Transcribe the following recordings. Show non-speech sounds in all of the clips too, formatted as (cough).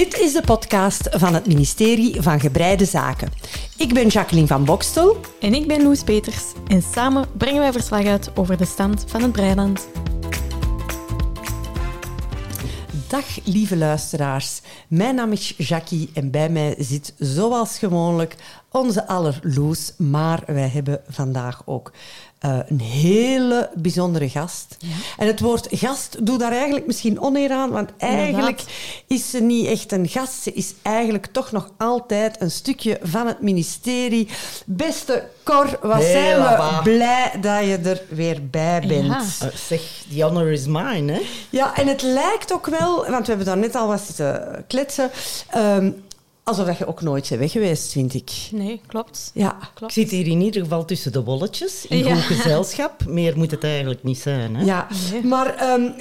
Dit is de podcast van het ministerie van Gebreide Zaken. Ik ben Jacqueline van Bokstel. En ik ben Loes Peters. En samen brengen wij verslag uit over de stand van het Breiland. Dag lieve luisteraars. Mijn naam is Jackie en bij mij zit zoals gewoonlijk onze aller Loes. Maar wij hebben vandaag ook uh, een hele bijzondere gast. Ja. En het woord gast doet daar eigenlijk misschien oneer aan, want eigenlijk is ze niet echt een gast. Ze is eigenlijk toch nog altijd een stukje van het ministerie. Beste Cor, wat zijn we blij dat je er weer bij bent. Ja. Uh, zeg, the honor is mine, hè? Ja, en het lijkt ook wel, want we hebben daar net al wat zitten kletsen... Um, Alsof je ook nooit bent weg geweest, vind ik. Nee, klopt. Ja. klopt. Ik zit hier in ieder geval tussen de wolletjes, in goed gezelschap. Meer moet het eigenlijk niet zijn. Hè? Ja, maar... Um,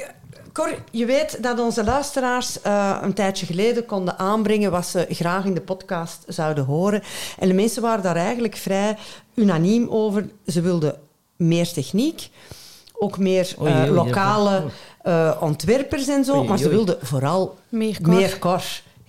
Cor, je weet dat onze luisteraars uh, een tijdje geleden konden aanbrengen wat ze graag in de podcast zouden horen. En de mensen waren daar eigenlijk vrij unaniem over. Ze wilden meer techniek, ook meer uh, lokale uh, ontwerpers en zo, maar ze wilden vooral meer Cor. Meer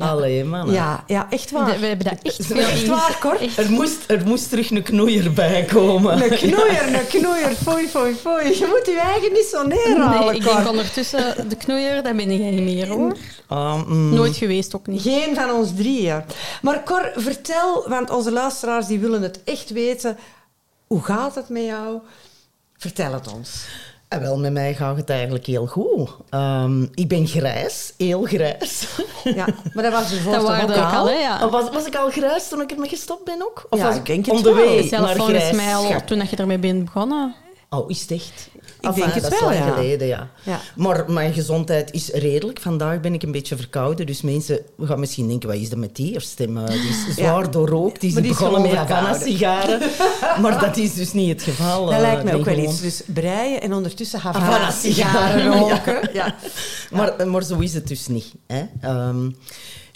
Allee, man. Ja, ja, echt waar. we hebben dat echt (laughs) veel Echt waar, Cor. Er, moest, er moest terug een knoeier bij komen. Een (laughs) knoeier, een knoeier. Foei, foei, foei. Je moet je eigen niet zo neerhalen, Nee, ik denk ondertussen, de knoeier, dat ben jij niet meer, hoor. Um, mm. Nooit geweest, ook niet. Geen van ons drieën. Maar Cor, vertel, want onze luisteraars die willen het echt weten. Hoe gaat het met jou? Vertel het ons. En wel, met mij gaat het eigenlijk heel goed. Um, ik ben grijs, heel grijs. (laughs) Ja, maar dat was ervoor toch ook al? Hè, ja. was, was ik al grijs toen ik ermee gestopt ben ook? Of ja, was ik denk het on the way Zelf naar grijs? mij al toen je ermee bent begonnen. Oh, is het echt? Ik enfin, denk het dat wel, is lang ja. geleden, ja. ja. Maar mijn gezondheid is redelijk. Vandaag ben ik een beetje verkouden, dus mensen gaan misschien denken, wat is er met die stem? Die is (laughs) zwaar ja. doorrookt, die is, die is begonnen met Havana-sigaren. (laughs) maar dat is dus niet het geval. Dat lijkt mij ook wel iets. Dus breien en ondertussen Havana-sigaren roken. (laughs) ja. Maar, maar zo is het dus niet. Hè. Um,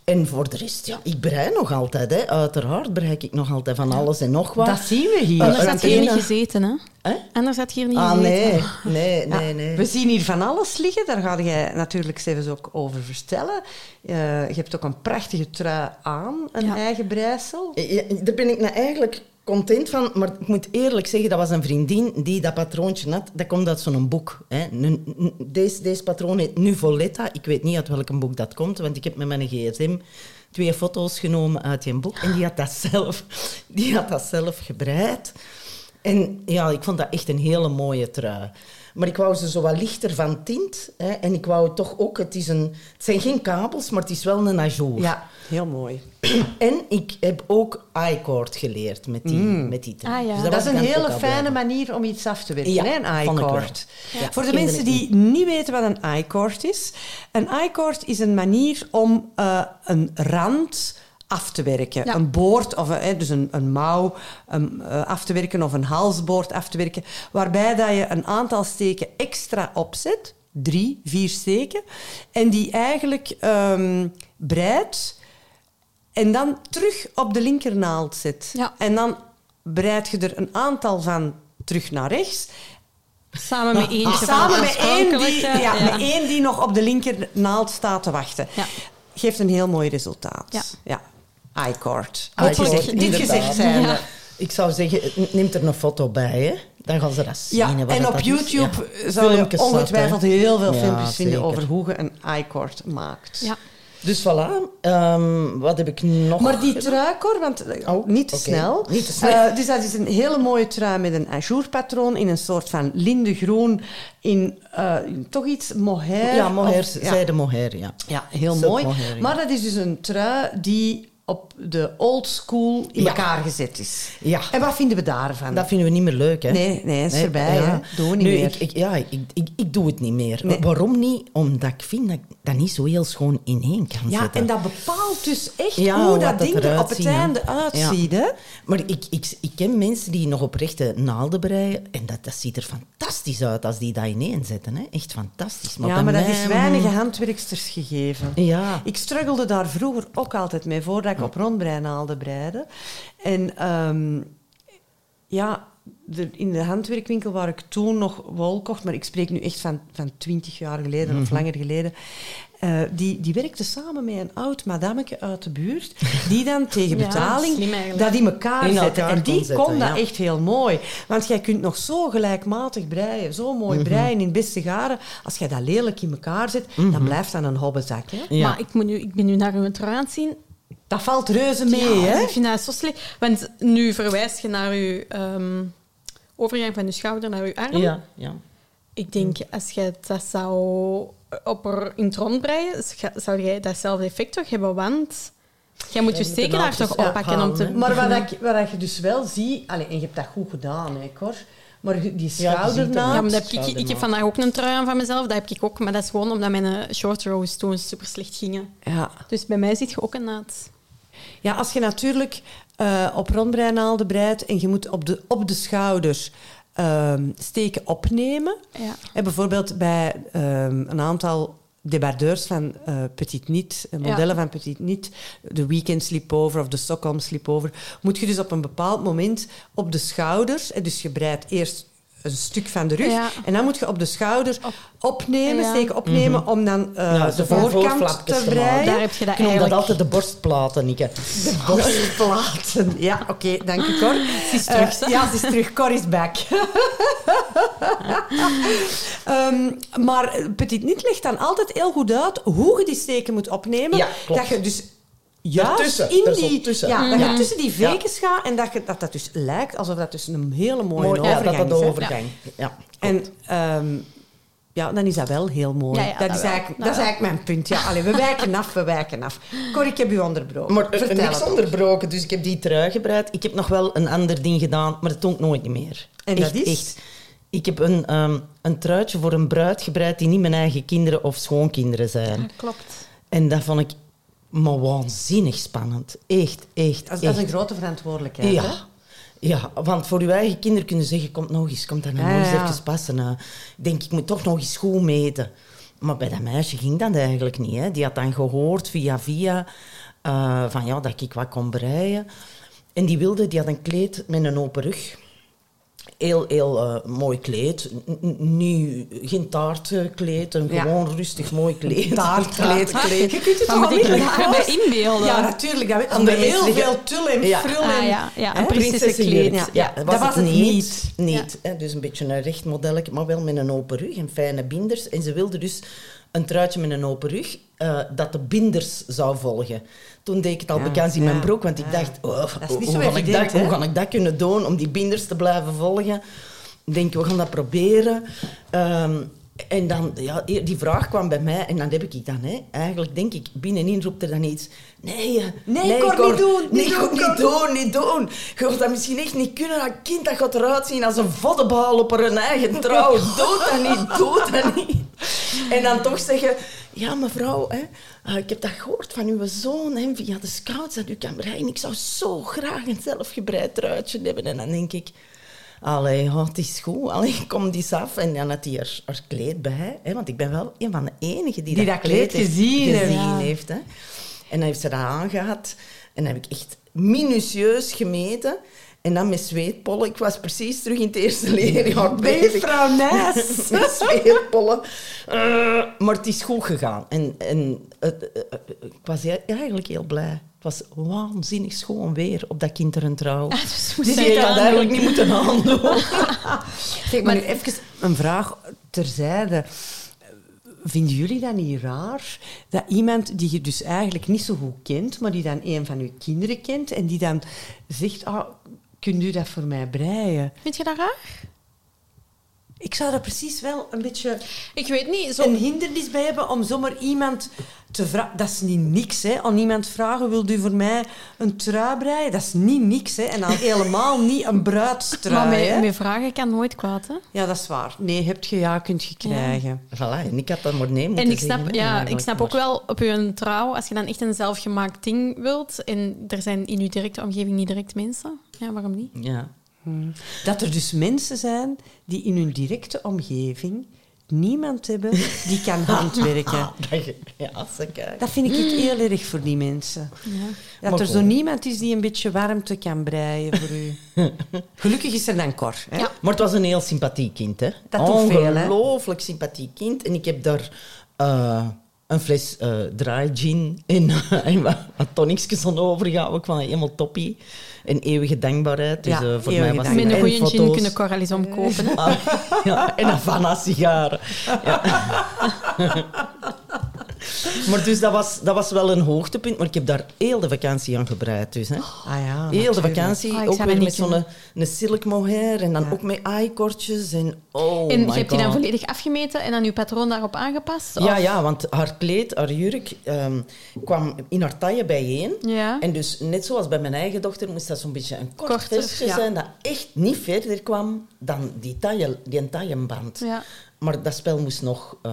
en voor de rest, ja, ik brei nog altijd. Hè. Uiteraard bereik ik nog altijd van alles en nog wat. Dat zien we hier. Anders had je niet gezeten, hè? Eh? Anders had je hier niet ah. Nee, nee, nee, nee. We zien hier van alles liggen. Daar ga jij natuurlijk zelfs ook over vertellen. Uh, je hebt ook een prachtige trui aan, een ja. eigen breisel. Ja, daar ben ik nou eigenlijk content van, maar ik moet eerlijk zeggen, dat was een vriendin die dat patroontje had. Dat komt uit zo'n boek. Hè. Deze, deze patroon heet Nuvoletta. Ik weet niet uit welk boek dat komt, want ik heb met mijn gsm twee foto's genomen uit die boek. En die had dat zelf, die had dat zelf gebreid. En ja, ik vond dat echt een hele mooie trui. Maar ik wou ze zo wat lichter van tint. Hè, en ik wou toch ook... Het, is een, het zijn geen kabels, maar het is wel een ajour. Ja, heel mooi. (clears throat) En ik heb ook I-cord geleerd met die, mm. met die ah, ja. dus dat, dat is een hele fijne manier om iets af te werken, ja, hè, een I-cord. Ja. Voor de mensen die niet weten wat een I-cord is. Een I-cord is een manier om uh, een rand af te werken. Ja. Een boord, of een, dus een, een mouw uh, af te werken of een halsboord af te werken, waarbij dat je een aantal steken extra opzet, drie, vier steken, en die eigenlijk um, breidt en dan terug op de linkernaald zet. Ja. En dan breid je er een aantal van terug naar rechts. Samen met één. Ah, samen met één, die, ja, ja. met één die nog op de linkernaald staat te wachten. Geeft een heel mooi resultaat. Ja. I-cord. Dit gezegd zijn. Ja. Ik zou zeggen, neem er een foto bij, hè. Dan gaan ze dat zien. Ja, wat en op. YouTube Ja. zal je Filmpjes ongetwijfeld heel veel Ja, filmpjes vinden over hoe je een I-cord maakt. Ja. Dus voilà. Ehm, wat heb ik nog? Maar die trui, Cor, want eh, Oh, niet te snel. Niet te snel. Eh, dus dat is een hele mooie trui met een ajourpatroon in een soort van lindegroen in eh, toch iets mohair. Ja, mohair, of- ja. zijde mohair, ja. Ja, heel mooi. mohair, ja. Maar dat is dus een trui die op de old school in Ja. elkaar gezet is. Ja. En wat vinden we daarvan? Dat vinden we niet meer leuk, hè? Nee, nee, is erbij, ja. we niet Nu, meer. Ik, ik, ja, ik, ik, ik doe het niet meer. Nee. Waarom niet? Omdat ik vind dat ik dat niet zo heel schoon ineen kan ja, zetten. en dat bepaalt dus echt Ja, hoe dat ding er op het einde uitziet. Hè? Maar ik, ik, ik ken mensen die nog oprechte naalden breien en dat, dat ziet er fantastisch uit als die dat ineen zetten. Hè? Echt fantastisch. Maar ja, maar dat is weinige handwerksters gegeven. Ja. Ik struggelde daar vroeger ook altijd mee, voordat ik op rondbreinaalden breide. En ehm, ja, de, in de handwerkwinkel waar ik toen nog wol kocht, maar ik spreek nu echt van, van 20 jaar geleden of langer geleden, eh, die, die werkte samen met een oud madameke uit de buurt, die dan (laughs) tegen betaling dat in elkaar In zette. elkaar En die kon zetten, kon dat ja. echt heel mooi. Want jij kunt nog zo gelijkmatig breien, zo mooi Mhm. breien in het beste garen. Als jij dat lelijk in elkaar zet, Mhm. dan blijft dat een hobbezak. Hè? Ja. Maar ik, moet nu, ik ben nu naar uw trui aan het zien. Dat valt reuze mee, Ja, hè? Ik vind dat zo slecht. Want nu verwijs je naar je ehm, overgang van je schouder naar je arm. ja, ja. Ik denk, als jij dat zou op er in het rond breien, zou jij datzelfde effect toch hebben? Want jij moet je je stekenaar toch oppakken om te... Maar wat, ik, wat je dus wel ziet... Allee, en je hebt dat goed gedaan, hè, Cor. Maar die je schoudernaad... Ja, maar dat heb ik, ik heb vandaag ook een trui aan van mezelf. Dat heb ik ook, maar dat is gewoon omdat mijn short rows toen super slecht gingen. ja. Dus bij mij zit je ook een naad. Ja, als je natuurlijk eh, op rondbreinaalden breidt en je moet op de, op de schouders ehm, steken opnemen. Ja. Hè, bijvoorbeeld bij ehm, een aantal debardeurs van eh Petit Niet, eh, modellen van Petit Niet, de weekend sleepover of de Stockholm sleepover, moet je dus op een bepaald moment op de schouders, hè, dus je breidt eerst een stuk van de rug Ja. en dan moet je op de schouders opnemen, Ja. steken opnemen om dan eh, Ja, de voorkant te breien. Daar heb je dat Ik noem dat altijd de borstplaten, Nikke. De (laughs) borstplaten. Ja, oké, dank je, Cor. (laughs) Ze is terug, hè? ja, ze is terug. Cor is back. (laughs) Ehm, maar Petit Niet legt dan altijd heel goed uit hoe je die steken moet opnemen. Ja, klopt. Dat je dus juist Daartussen, in er zo die... tussen. Ja, dat je Ja. tussen die vekens gaat en dat, je, dat dat dus lijkt alsof dat dus een hele mooie Mooi, ja, dat overgang dat de is. hè. overgang. Ja. En ehm, ja, dan is dat wel heel mooi. Ja, ja, dat, dat is wel. eigenlijk, Dat dat is eigenlijk mijn punt. Ja, allee, we (laughs) wijken af, we wijken af. Cor, ik heb u onderbroken. Maar eh, Vertel niks het. onderbroken, dus ik heb die trui gebreid. Ik heb nog wel een ander ding gedaan, maar dat doe ik nooit meer. En dat echt, is? Echt. Ik heb een, ehm, een truitje voor een bruid gebreid die niet mijn eigen kinderen of schoonkinderen zijn. Ja, klopt. En dat vond ik maar waanzinnig spannend. Echt, echt, Dat is, dat is een grote verantwoordelijkheid. hè? Ja. Ja, want voor uw eigen kinderen kunnen zeggen, komt nog eens, nou Ja, nog eens ja. even passen. Ik denk, ik moet toch nog eens goed meten. Maar bij dat meisje ging dat eigenlijk niet. Hè. Die had dan gehoord via via eh, van ja, dat ik wat kon breien. En die wilde, die had een kleed met een open rug. Heel, heel eh, mooi kleed. N- n- niet, geen taartkleed, een Ja. gewoon rustig mooi kleed. Taartkleed. (laughs) Taartkleed. Je kunt het Maar toch voor- inbeelden? Ja, natuurlijk. Dat, de heel veel tul en Ja. frul. Ah, en- ja, ja, hè? een prinsessenkleed. Ja, Ja, dat dat was, het niet. niet hè. Dus een beetje een recht modelletje, maar wel met een open rug en fijne binders. En ze wilde dus een truitje met een open rug, eh, dat de binders zou volgen. Toen deed ik het al Ja, bekend in ja, mijn broek, want ik dacht, oh, Dat is niet hoe, zo ga ik dat, hoe ik dat kunnen doen om die binders te blijven volgen? Ik denk, we gaan dat proberen. Ehm, en dan, ja, die vraag kwam bij mij en dan heb ik dan, hè, eigenlijk denk ik, binnenin roept er dan iets. Nee, eh, Nee, Cor, niet doen, niet Nee, doen, niet Cor." doen, niet doen. Je gaat dat misschien echt niet kunnen. Dat kind dat gaat eruit zien als een voddenbal op haar eigen (laughs) trouw. Doe dat niet, doe dat niet. En dan toch zeggen... Ja, mevrouw, hè, eh, ik heb dat gehoord van uw zoon hè, via de scouts dat u kan breien. Ik zou zo graag een zelfgebreid truitje hebben. En dan denk ik... Allee, ja, het is goed. Allee, kom die af. En dan had hij er, er kleed bij. Hè, want ik ben wel een van de enigen die, Die dat kleed heeft- gezien heeft. Ja. heeft. Hè. En dan heeft ze dat aangehad. En dan heb ik echt minutieus gemeten. En dan met zweetpollen. Ik was precies terug in het eerste leerjaar bezig. Mevrouw Nijs. (laughs) Met zweetpollen. Eh, maar het is goed gegaan. En, en het- eh, eh, ik was eigenlijk heel blij. Het was waanzinnig schoon weer op dat kind er een trouw. (laughs) dus Dus ik had eigenlijk niet moeten aandoen. (laughs) Zeg maar nu even een vraag terzijde. Vinden jullie dat niet raar dat iemand die je dus eigenlijk niet zo goed kent, maar die dan een van uw kinderen kent en die dan zegt, ah, kunt u dat voor mij breien? Vind je dat raar? Ik zou daar precies wel een beetje Ik weet niet. Zo... een hindernis bij hebben om zomaar iemand te vragen. Dat is niet niks, hè. Aan iemand vragen, wilt u voor mij een trui breien? Dat is niet niks, hè. En al (laughs) helemaal niet een bruidstrui, Maar met, vragen kan nooit kwaad, hè? Ja, dat is waar. Nee, hebt je ja, kunt je krijgen. Voilà, en ik had dat maar nee moeten En ik snap, zeggen, ja, ik snap ook wel op je trouw, als je dan echt een zelfgemaakt ding wilt en er zijn in je directe omgeving niet direct mensen, ja, waarom niet? Ja. Dat er dus mensen zijn die in hun directe omgeving niemand hebben die kan (laughs) handwerken. Ah, dat ja. Dat vind ik heel erg voor die mensen. Dat Maar er zo niemand is die een beetje warmte kan breien voor u. (laughs) Gelukkig is er dan Cor. Hè? Ja. Maar het was een heel sympathiek kind, hè? Dat doet veel, hè? Ongelooflijk sympathiek kind. En ik heb daar eh, een fles eh dry gin en, en wat, wat tonicsjes aan overgehouden. Ik vond het helemaal toppie. En eeuwige dankbaarheid. Dus Ja, eh, voor eeuwige mij was het Met een en goede gin kunnen Coralis omkopen. hè. Ah, ja, en Havana sigaren. Ja. (laughs) maar dus dat was, dat was wel een hoogtepunt. Maar ik heb daar heel de vakantie aan gebreid. Dus, hè. Ah ja, Heel de natuurlijk. vakantie, Ah, ook weer met zo'n een silk mohair en dan Ja. ook met eyekortjes en oh en my je hebt die dan volledig afgemeten en dan je patroon daarop aangepast? Ja, Of- ja, want haar kleed, haar jurk, ehm, kwam in haar taille bijeen. Ja. En dus, net zoals bij mijn eigen dochter, moest dat zo'n beetje een kort Korter, vestje ja. zijn dat echt niet verder kwam dan die, taille, die tailleband. Ja. Maar dat spel moest nog eh,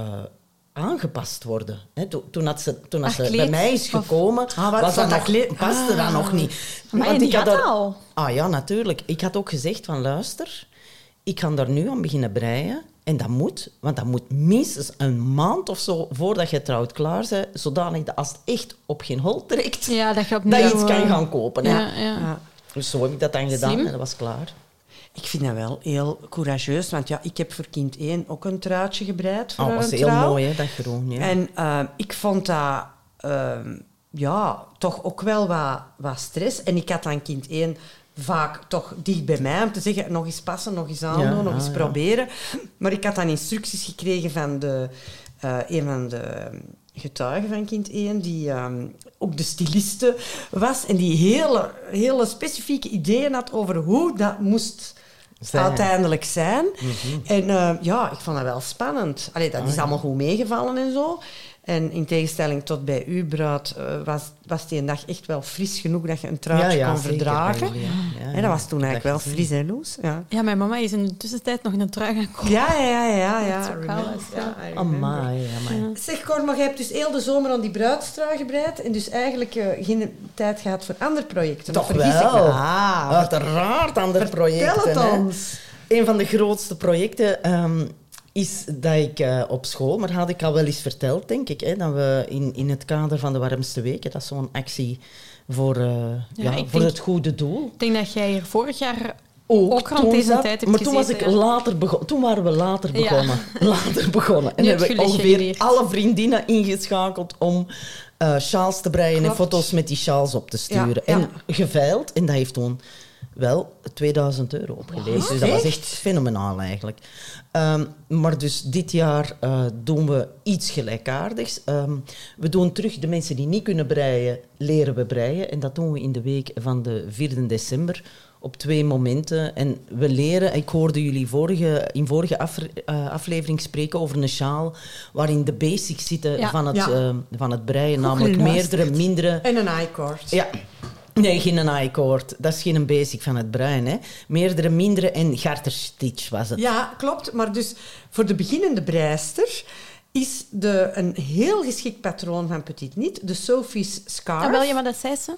aangepast worden. Hè, toen, toen, had ze, toen had Haar ze bij mij is Of- gekomen, Ah, wat was dat dat nog, kleed? paste dat Ah. nog niet. Maar Want ik had al. Ah ja, natuurlijk. Ik had ook gezegd van luister, ik ga daar nu aan beginnen breien. En dat moet, want dat moet minstens een maand of zo voordat je trouwt klaar bent, zodanig dat als het echt op geen hol trekt, ja, dat je dat iets kan eh, gaan kopen. Ja, ja. Ja. Dus zo heb ik dat dan gedaan Slim. en dat was klaar. Ik vind dat wel heel courageus, want ja, ik heb voor kind 1 ook een truitje gebreid voor Oh, dat was heel trouw. mooi, hè, dat groen. Ja. En eh, ik vond dat ehm, ja, toch ook wel wat, wat stress. En ik had dan kind 1 vaak toch dicht bij mij om te zeggen, nog eens passen, nog eens aandoen, Ja, nog ah, eens ja. proberen. Maar ik had dan instructies gekregen van de, eh, een van de getuigen van kind 1, die ehm, ook de styliste was en die hele, hele specifieke ideeën had over hoe dat moest Zijn. uiteindelijk zijn. En eh, ja, ik vond dat wel spannend. Allee, dat is allemaal goed meegevallen en zo. En in tegenstelling tot bij uw bruid eh, was, was die een dag echt wel fris genoeg dat je een truitje kon zeker, verdragen. ja. Ja, En dat was toen eigenlijk wel fris en loes. Ja. Ja, mijn mama is in de tussentijd nog in een trui gaan kopen. Ja, ja, ja, ja. ja. Dat is ook I wel remember. eens, Ja. Amai, amai. Zeg Cor, maar jij hebt dus heel de zomer aan die bruidstrui gebreid en dus eigenlijk eh, geen tijd gehad voor andere projecten. Toch wel. Ah, Uiteraard andere projecten. Vertel het hè. ons. Een van de grootste projecten ehm, is dat ik eh, op school, maar had ik al wel eens verteld, denk ik, hè, dat we in, in het kader van de warmste weken, dat is zo'n actie voor, eh, ja, voor denk- het goede doel. Ik denk dat jij hier vorig jaar Ook, Ook rond deze tijd heb Maar toen was ik later. Toen waren we later Ja. begonnen. (laughs) Later begonnen. En hebben heb we ongeveer geleerd. alle vriendinnen ingeschakeld om eh sjaals te breien en foto's met die sjaals op te sturen. En geveild. En dat heeft toen wel 2000 euro opgeleverd. dus dat was echt fenomenaal eigenlijk. Ehm, maar dus dit jaar eh, doen we iets gelijkaardigs. Ehm, we doen terug de mensen die niet kunnen breien, leren we breien. En dat doen we in de week van de 4 december op twee momenten. En we leren, ik hoorde jullie vorige, in vorige eh, aflevering spreken over een sjaal waarin de basics zitten Ja. van, het, Ja. ehm, van het breien. Goed namelijk meerdere, mindere... En een i-cord. Ja. Nee, geen i-cord. Dat is geen basic van het brein. Hè. Meerdere, mindere en garterstitch was het. Ja, klopt. Maar dus voor de beginnende breister is de, een heel geschikt patroon van Petit Niet, de Sophie's Scarf. Ah, wel, ja, maar dat zei ze.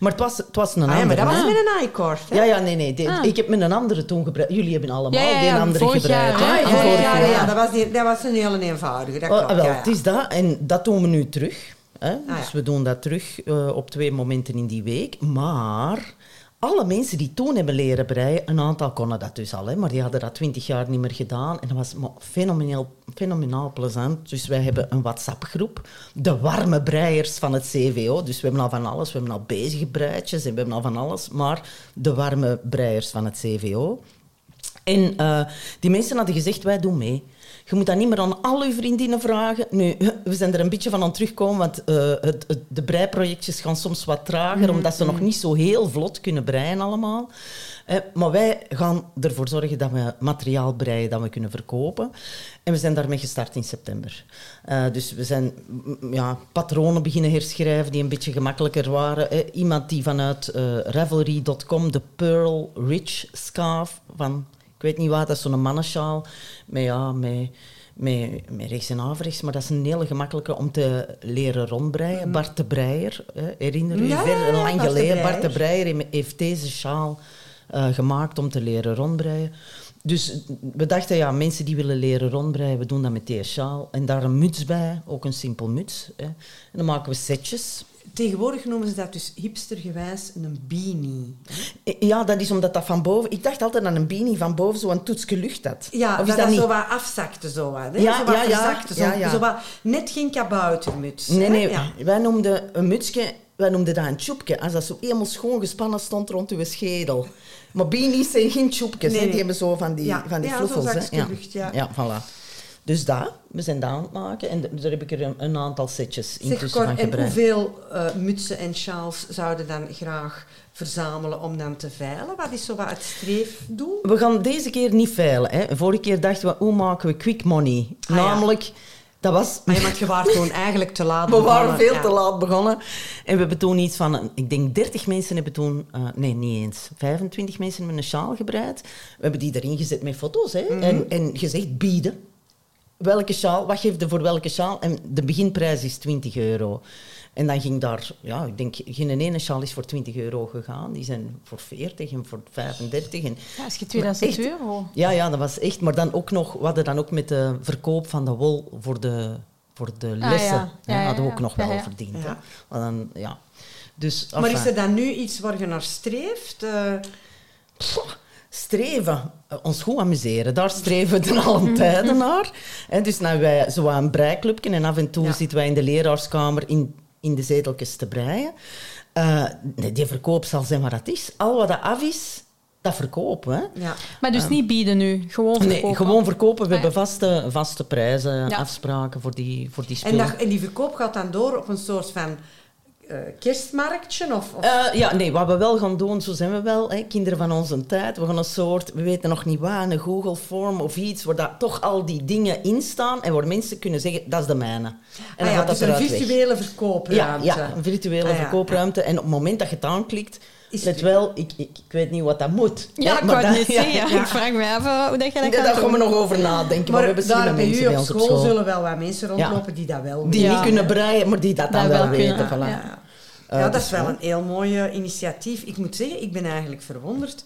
Maar het was, het was een Ah, ja, andere. maar dat was met een i-cord. Ja, ja, nee, nee. De- Ah. Ik heb met een andere toen gebruikt. Jullie hebben allemaal Ja, ja, die ja, andere gebruikt. jaar, hè. hè? Ah, Ja, ja, ja, ja. Dat, was die- dat was een heel eenvoudige. Dat Oh, klopt, wel, ja, ja. het is dat. En dat doen we nu terug. Hè. ja. Dus we doen dat terug eh, op twee momenten in die week. Maar alle mensen die toen hebben leren breien, een aantal konden dat dus al, hè, maar die hadden dat twintig jaar niet meer gedaan. En dat was fenomenaal, fenomenaal plezant. Dus wij hebben een WhatsApp-groep, de warme breiers van het CVO. Dus we hebben al van alles. We hebben al bezige breidjes en we hebben al van alles. Maar de warme breiers van het CVO. En eh, die mensen hadden gezegd, wij doen mee. Je moet dat niet meer aan al uw vriendinnen vragen. Nu, (laughs) we zijn er een beetje van aan terugkomen, want eh, het, het- de breiprojectjes gaan soms wat trager, omdat ze nog niet zo heel vlot kunnen breien allemaal. Eh, maar wij gaan ervoor zorgen dat we materiaal breien dat we kunnen verkopen. En we zijn daarmee gestart in september. Eh, dus we zijn mm, ja, patronen beginnen herschrijven die een beetje gemakkelijker waren. Eh, iemand die vanuit eh, Ravelry.com de Pearl Rich scarf van, weet niet wat, dat is zo'n mannensjaal. Maar ja, met, met, met rechts en averechts. Maar dat is een hele gemakkelijke om te leren rondbreien. Bart de Breier, eh, herinner je? Ja, lang geleden. Bart de Breier heeft deze sjaal eh, gemaakt om te leren rondbreien. dus we dachten, ja, mensen die willen leren rondbreien, we doen dat met die sjaal. En daar een muts bij, ook een simpel muts. Hè. En dan maken we setjes. Tegenwoordig noemen ze dat dus hipstergewijs een beanie. Ja, dat is omdat dat van boven... Ik dacht altijd aan een beanie van boven zo'n toetsje lucht had. Ja, of is dat, dat niet? zo wat afzakte, zo wat. Hè? Ja, zo wat ja, ja. zo, Ja, ja. zo wat, net geen kaboutermuts. Nee, hè? nee. Ja. Wij noemden een mutsje, wij noemden dat een tjoepje. Als dat zo helemaal schoon gespannen stond rond uw schedel. Maar beanies zijn geen tjoepjes, Nee. Die hebben zo van die, Ja. van die Ja, hè. zakje lucht, ja. ja, voilà. Dus dat, we zijn dat aan het maken. En daar heb ik er een, een aantal setjes Zeg, intussen Cor, van en gebruikt. hoeveel eh, mutsen en sjaals zouden dan graag verzamelen om dan te veilen? Wat is zo wat het streefdoel? We gaan deze keer niet veilen. Hè. Vorige keer dachten we, hoe maken we quick money? Ah, ja. Namelijk, dat was... Maar je je waard gewoon eigenlijk te laat (laughs) We waren begonnen. veel Ja. te laat begonnen. En we hebben toen iets van, ik denk 30 mensen hebben toen, eh, nee niet eens, 25 mensen hebben een sjaal gebreid. We hebben die erin gezet met foto's hè, Mhm. en, en gezegd bieden. Welke sjaal, wat geef je voor welke sjaal? En de beginprijs is 20 euro. En dan ging daar, ja, ik denk, geen ene sjaal is voor 20 euro gegaan. Die zijn voor 40 en voor 35. En, Ja, als je 2000 echt- euro. ja, ja, dat was echt. Maar dan ook nog, we hadden dan ook met de verkoop van de wol voor de, voor de Ah, lessen. ja. hè, Ja, ja, hadden we ook ja. nog Ja, wel ja. verdiend. Hè. Maar dan, ja. Dus, Maar is er dan nu iets waar je naar streeft? Eh, Goh, streven, eh, ons goed amuseren, daar streven we al een tijden naar. En dus nou wij zo aan een breiklubje en af en toe Ja. zitten wij in de leraarskamer in, in de zeteltjes te breien. Eh, die verkoop zal zijn wat het is. Al wat dat af is, dat verkopen. Hè. ja. Maar dus niet bieden nu, gewoon verkopen. Nee, gewoon verkopen. We Ah, ja. hebben vaste, vaste prijzen, Ja. afspraken voor die, voor die En, spullen. dat, en die verkoop gaat dan door op een soort van eh, kerstmarktje? Of, of- Eh, ja, nee, wat we wel gaan doen, zo zijn we wel, hè, kinderen van onze tijd. We gaan een soort, we weten nog niet wat, een Google Form of iets, waar dat toch al die dingen in staan en waar mensen kunnen zeggen, dat is de mijne. En Ah ja, gaat dus een weg. virtuele Ja, verkoopruimte. ja, een virtuele Ah ja, verkoopruimte. En op het moment dat je het aanklikt, Is let wel, ik, ik, ik weet niet wat dat moet. Ja, hè, ik maar net zeggen. ja. Ik vraag me af eh, hoe dat je dat Ja, gaat daar gaan we nog over nadenken. Maar, we Maar hebben daar bij u op school, zullen wel wat mensen rondlopen die dat wel Die niet kunnen breien, maar die dat dan Dat wel, wel weten. voilà. ja. Ja, Eh, dat dus is wel een heel mooi initiatief. Ik moet zeggen, ik ben eigenlijk verwonderd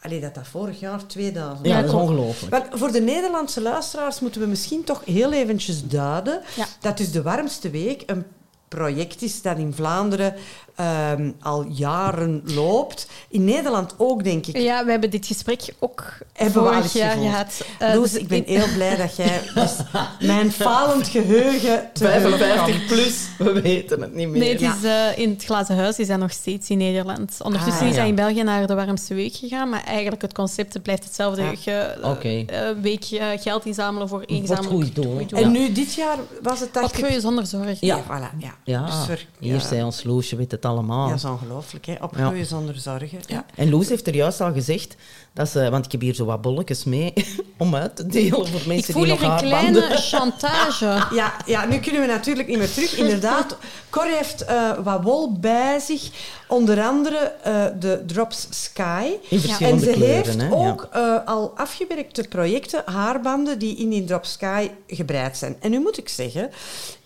allee, dat dat vorig jaar 2000 Ja, Ja, dat is ongelooflijk. Want voor de Nederlandse luisteraars moeten we misschien toch heel eventjes duiden Ja. dat dus de warmste week een project is dat in Vlaanderen ehm, al jaren loopt. In Nederland ook, denk ik. Ja, we hebben dit gesprek ook Hebben we al eens vorig jaar gehad. Eh, Loes, dus ik ben heel blij dat jij (laughs) dus mijn falend geheugen te hulp kwam. 55 plus, we weten het niet meer. Nee, het is, eh, in het Glazen Huis is dat nog steeds in Nederland. Ondertussen Ah, is hij in België naar de warmste week gegaan, maar eigenlijk het concept blijft hetzelfde. Je, eh, eh, week eh, geld inzamelen voor één gezamenlijk doel. goed doel. En nu, dit jaar, was het Wat 80... gooi je zonder zorg? Ja. Ja, voilà, ja. Ja, Dus er- hier ja. zei ons Loesje, weet het allemaal. Ja, dat is ongelooflijk, hè. Op Ja. zonder zorgen. Ja. En Loes heeft er juist al gezegd, dat ze, want ik heb hier zo wat bolletjes mee (laughs) om uit te delen voor Ik mensen voel die hier nog een haarbanden... kleine chantage. (laughs) Ja, ja, nu kunnen we natuurlijk niet meer terug. Inderdaad, Cor heeft eh, wat wol bij zich. Onder andere eh, de Drops Sky. In En ze kleuren, heeft hè. ook eh, al afgewerkte projecten, haarbanden, die in die Drop Sky gebreid zijn. En nu moet ik zeggen,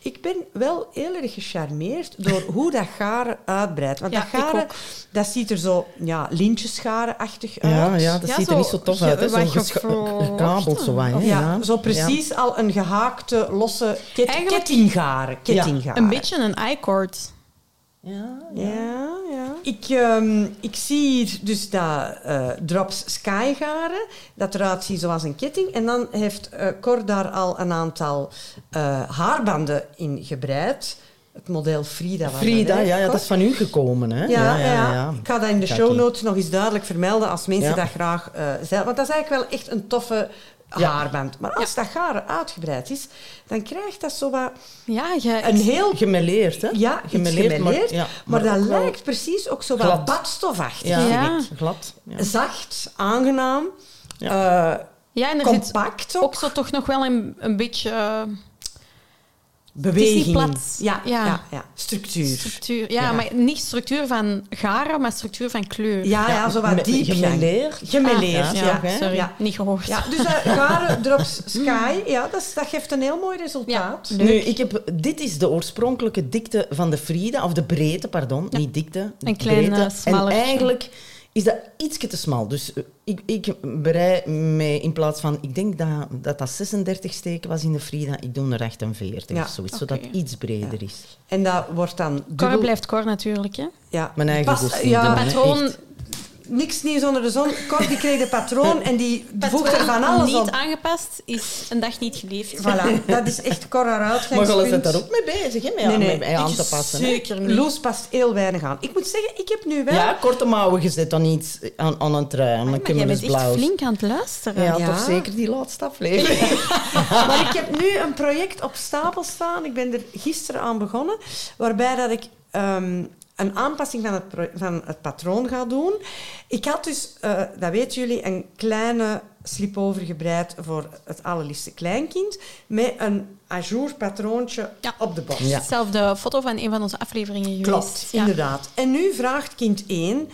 ik ben wel heel erg gecharmeerd door (laughs) hoe dat garen uitbreidt. Want Ja, dat garen, dat ziet er zo ja, lintjesgaren-achtig uit. Ja, ja, dat Ja, ziet zo er niet zo tof uit. hè. Zo gescha- ge- gekabeld zo hè. Ja, Ja. zo precies al een gehaakte, losse ket Eigenlijk- kettinggaren. kettinggaren. Een beetje een i-cord. Ja, Ja, ja. Ik, ehm, ik zie hier dus dat eh, Drops Skygaren, dat eruit ziet zoals een ketting. En dan heeft eh, Cor daar al een aantal eh, haarbanden in gebreid. Het model Frida. Frida, ja, ja, dat is van u gekomen, hè. Ja, ja, Ik ga dat in de show notes nog eens duidelijk vermelden als mensen Ja. dat graag uh, zijn. Want dat is eigenlijk wel echt een toffe Ja. haarband. Maar als dat garen uitgebreid is, dan krijgt dat zo wat Ja, je, een heel Gemêleerd, hè. Ja, ja, maar, dat lijkt precies ook zo wat glad. badstofachtig. Ja, Ja. glad. Ja. Zacht, aangenaam, Ja. eh, ja, en er zit compact ook. ook zo toch nog wel een, een beetje eh, Beweging. Het is niet plat. Ja, ja. Ja. Ja, structuur. structuur. Ja, Ja. maar niet structuur van garen, maar structuur van kleur. Ja, ja, zo wat diepgang. gemêleerd. Gemêleerd, Ah, ja. sorry, Ja. niet gehoord. Ja, dus uh, (laughs) garen drops sky, ja, dat, is- dat geeft een heel mooi resultaat. Ja. Nu, ik heb, dit is de oorspronkelijke dikte van de Frida, of de breedte, pardon, niet dikte. Een klein, breedte. smallertje. En eigenlijk is dat iets te smal. Dus eh, ik, ik berei mij in plaats van... Ik denk dat, dat dat 36 steken was in de Frida. Ik doe er 48 Ja, of zoiets, zodat het iets breder is. En dat wordt dan Cor dubbel... blijft Cor natuurlijk, hè. Ja. Mijn eigen Pas- ja, De patroon. Niks nieuws onder de zon. Cor die kreeg de patroon en die voegt er van alles niet op. aangepast is een dag niet geleefd. Voilà, (laughs) dat is echt Cor haar Maar uitgangspunt. je zit daar ook mee bezig, hè? Met, Nee, nee, met aan te passen. Zeker niet. Loes past heel weinig aan. Ik moet zeggen, ik heb nu wel... Ja, korte mouwen gezet dan iets aan, aan een trui, aan een Maar jij bent echt flink aan het luisteren. Ja, Ja. toch zeker die laatste aflevering. (laughs) (laughs) Maar ik heb nu een project op stapel staan. Ik ben er gisteren aan begonnen. Waarbij dat ik ehm, een aanpassing van het, van het patroon ga doen. Ik had dus, eh, dat weten jullie, een kleine slipover gebreid voor het allerliefste kleinkind. Met een ajour patroontje Ja. op de borst. Ja. Hetzelfde foto van een van onze afleveringen geweest. Klopt, Ja. inderdaad. En nu vraagt kind 1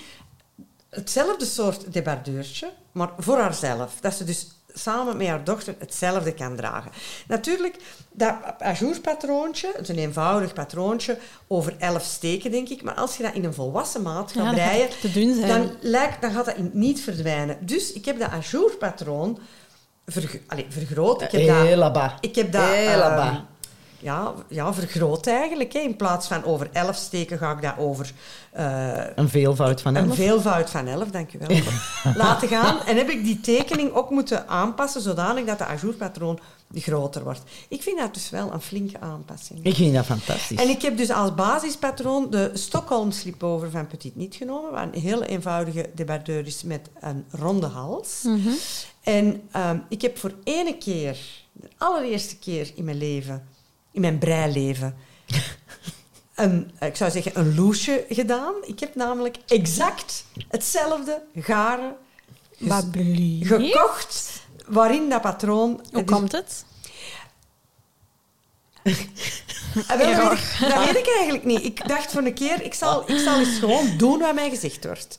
hetzelfde soort debardeurtje, maar voor haarzelf. Dat ze dus samen met haar dochter hetzelfde kan dragen. Natuurlijk, dat ajourpatroontje, het is een eenvoudig patroontje, over elf steken, denk ik. Maar als je dat in een volwassen maat gaat Ja, dat breien, gaat dan, lijkt, dan gaat dat niet verdwijnen. Dus ik heb dat ajourpatroon verg allee, vergroot. Ik heb dat, Heel laba. ik heb dat laba. Ja, ja, vergroot eigenlijk. Hè. In plaats van over elf steken ga ik dat over eh, Een veelvoud van een elf. veelvoud van elf, dankjewel, (laughs) laten gaan. En heb ik die tekening ook moeten aanpassen zodanig dat de ajourpatroon groter wordt. Ik vind dat dus wel een flinke aanpassing. Ik vind dat fantastisch. En ik heb dus als basispatroon de Stockholm slipover van Petit Niet genomen, wat een heel eenvoudige debardeur is met een ronde hals. Mhm. En ehm, ik heb voor ene keer, de allereerste keer in mijn leven, in mijn breileven, een, ik zou zeggen, een loesje gedaan. Ik heb namelijk exact hetzelfde garen gekocht waarin dat patroon... Hoe komt het? Ah, wel, dat, weet ik, dat weet ik eigenlijk niet. Ik dacht voor een keer, ik zal, ik zal eens gewoon doen wat mij gezegd wordt.